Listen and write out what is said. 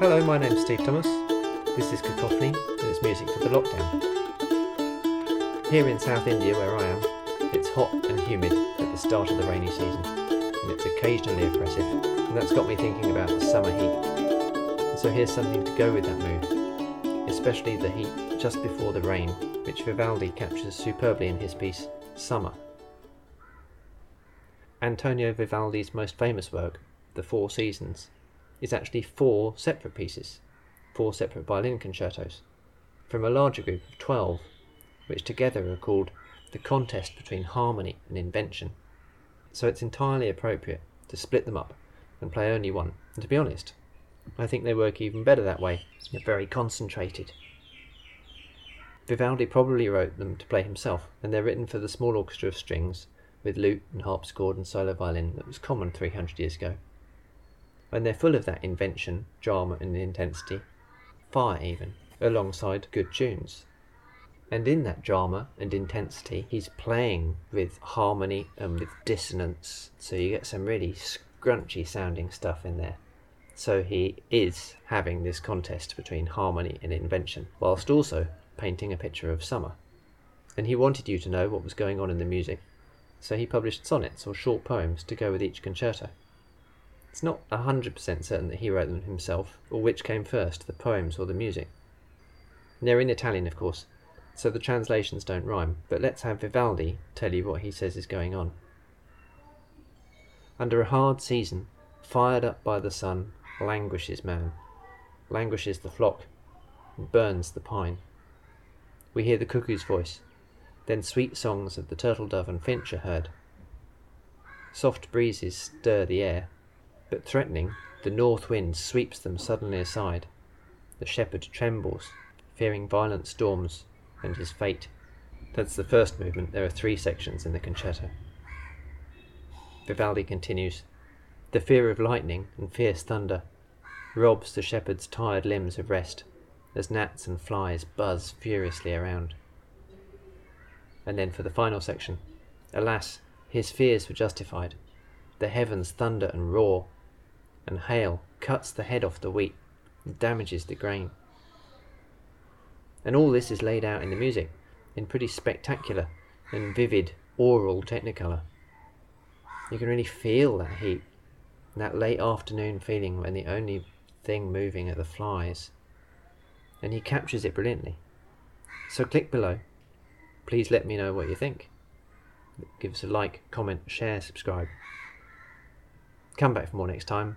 Hello, my name's Steve Thomas. This is Cacophony, and it's music for the lockdown. Here in South India, where I am, it's hot and humid at the start of the rainy season, and it's occasionally oppressive, and that's got me thinking about the summer heat. And so here's something to go with that mood, especially the heat just before the rain, which Vivaldi captures superbly in his piece Summer. Antonio Vivaldi's most famous work, The Four Seasons, is actually four separate pieces, four separate violin concertos, from a larger group of twelve, which together are called The Contest Between Harmony and Invention. So it's entirely appropriate to split them up and play only one, and to be honest, I think they work even better that way. They're very concentrated. Vivaldi probably wrote them to play himself, and they're written for the small orchestra of strings, with lute and harpsichord and solo violin that was common 300 years ago when they're full of that invention, drama, and intensity, fire even, alongside good tunes. And in that drama and intensity, he's playing with harmony and with dissonance, so you get some really scrunchy sounding stuff in there. So he is having this contest between harmony and invention, whilst also painting a picture of summer. And he wanted you to know what was going on in the music, so he published sonnets or short poems to go with each concerto. It's not a 100% certain that he wrote them himself, or which came first, the poems or the music. They're in Italian, of course, so the translations don't rhyme, but let's have Vivaldi tell you what he says is going on. Under a hard season, fired up by the sun, languishes man, languishes the flock, and burns the pine. We hear the cuckoo's voice, then sweet songs of the turtle dove and finch are heard. Soft breezes stir the air, but threatening, the north wind sweeps them suddenly aside. The shepherd trembles, fearing violent storms and his fate. That's the first movement. There are three sections in the concerto. Vivaldi continues The fear of lightning and fierce thunder robs the shepherd's tired limbs of rest as gnats and flies buzz furiously around. And then for the final section Alas, his fears were justified. The heavens thunder and roar and hail cuts the head off the wheat and damages the grain. And all this is laid out in the music in pretty spectacular and vivid aural technicolor. You can really feel that heat, that late afternoon feeling when the only thing moving are the flies. And he captures it brilliantly. So click below. Please let me know what you think. Give us a like, comment, share, subscribe. Come back for more next time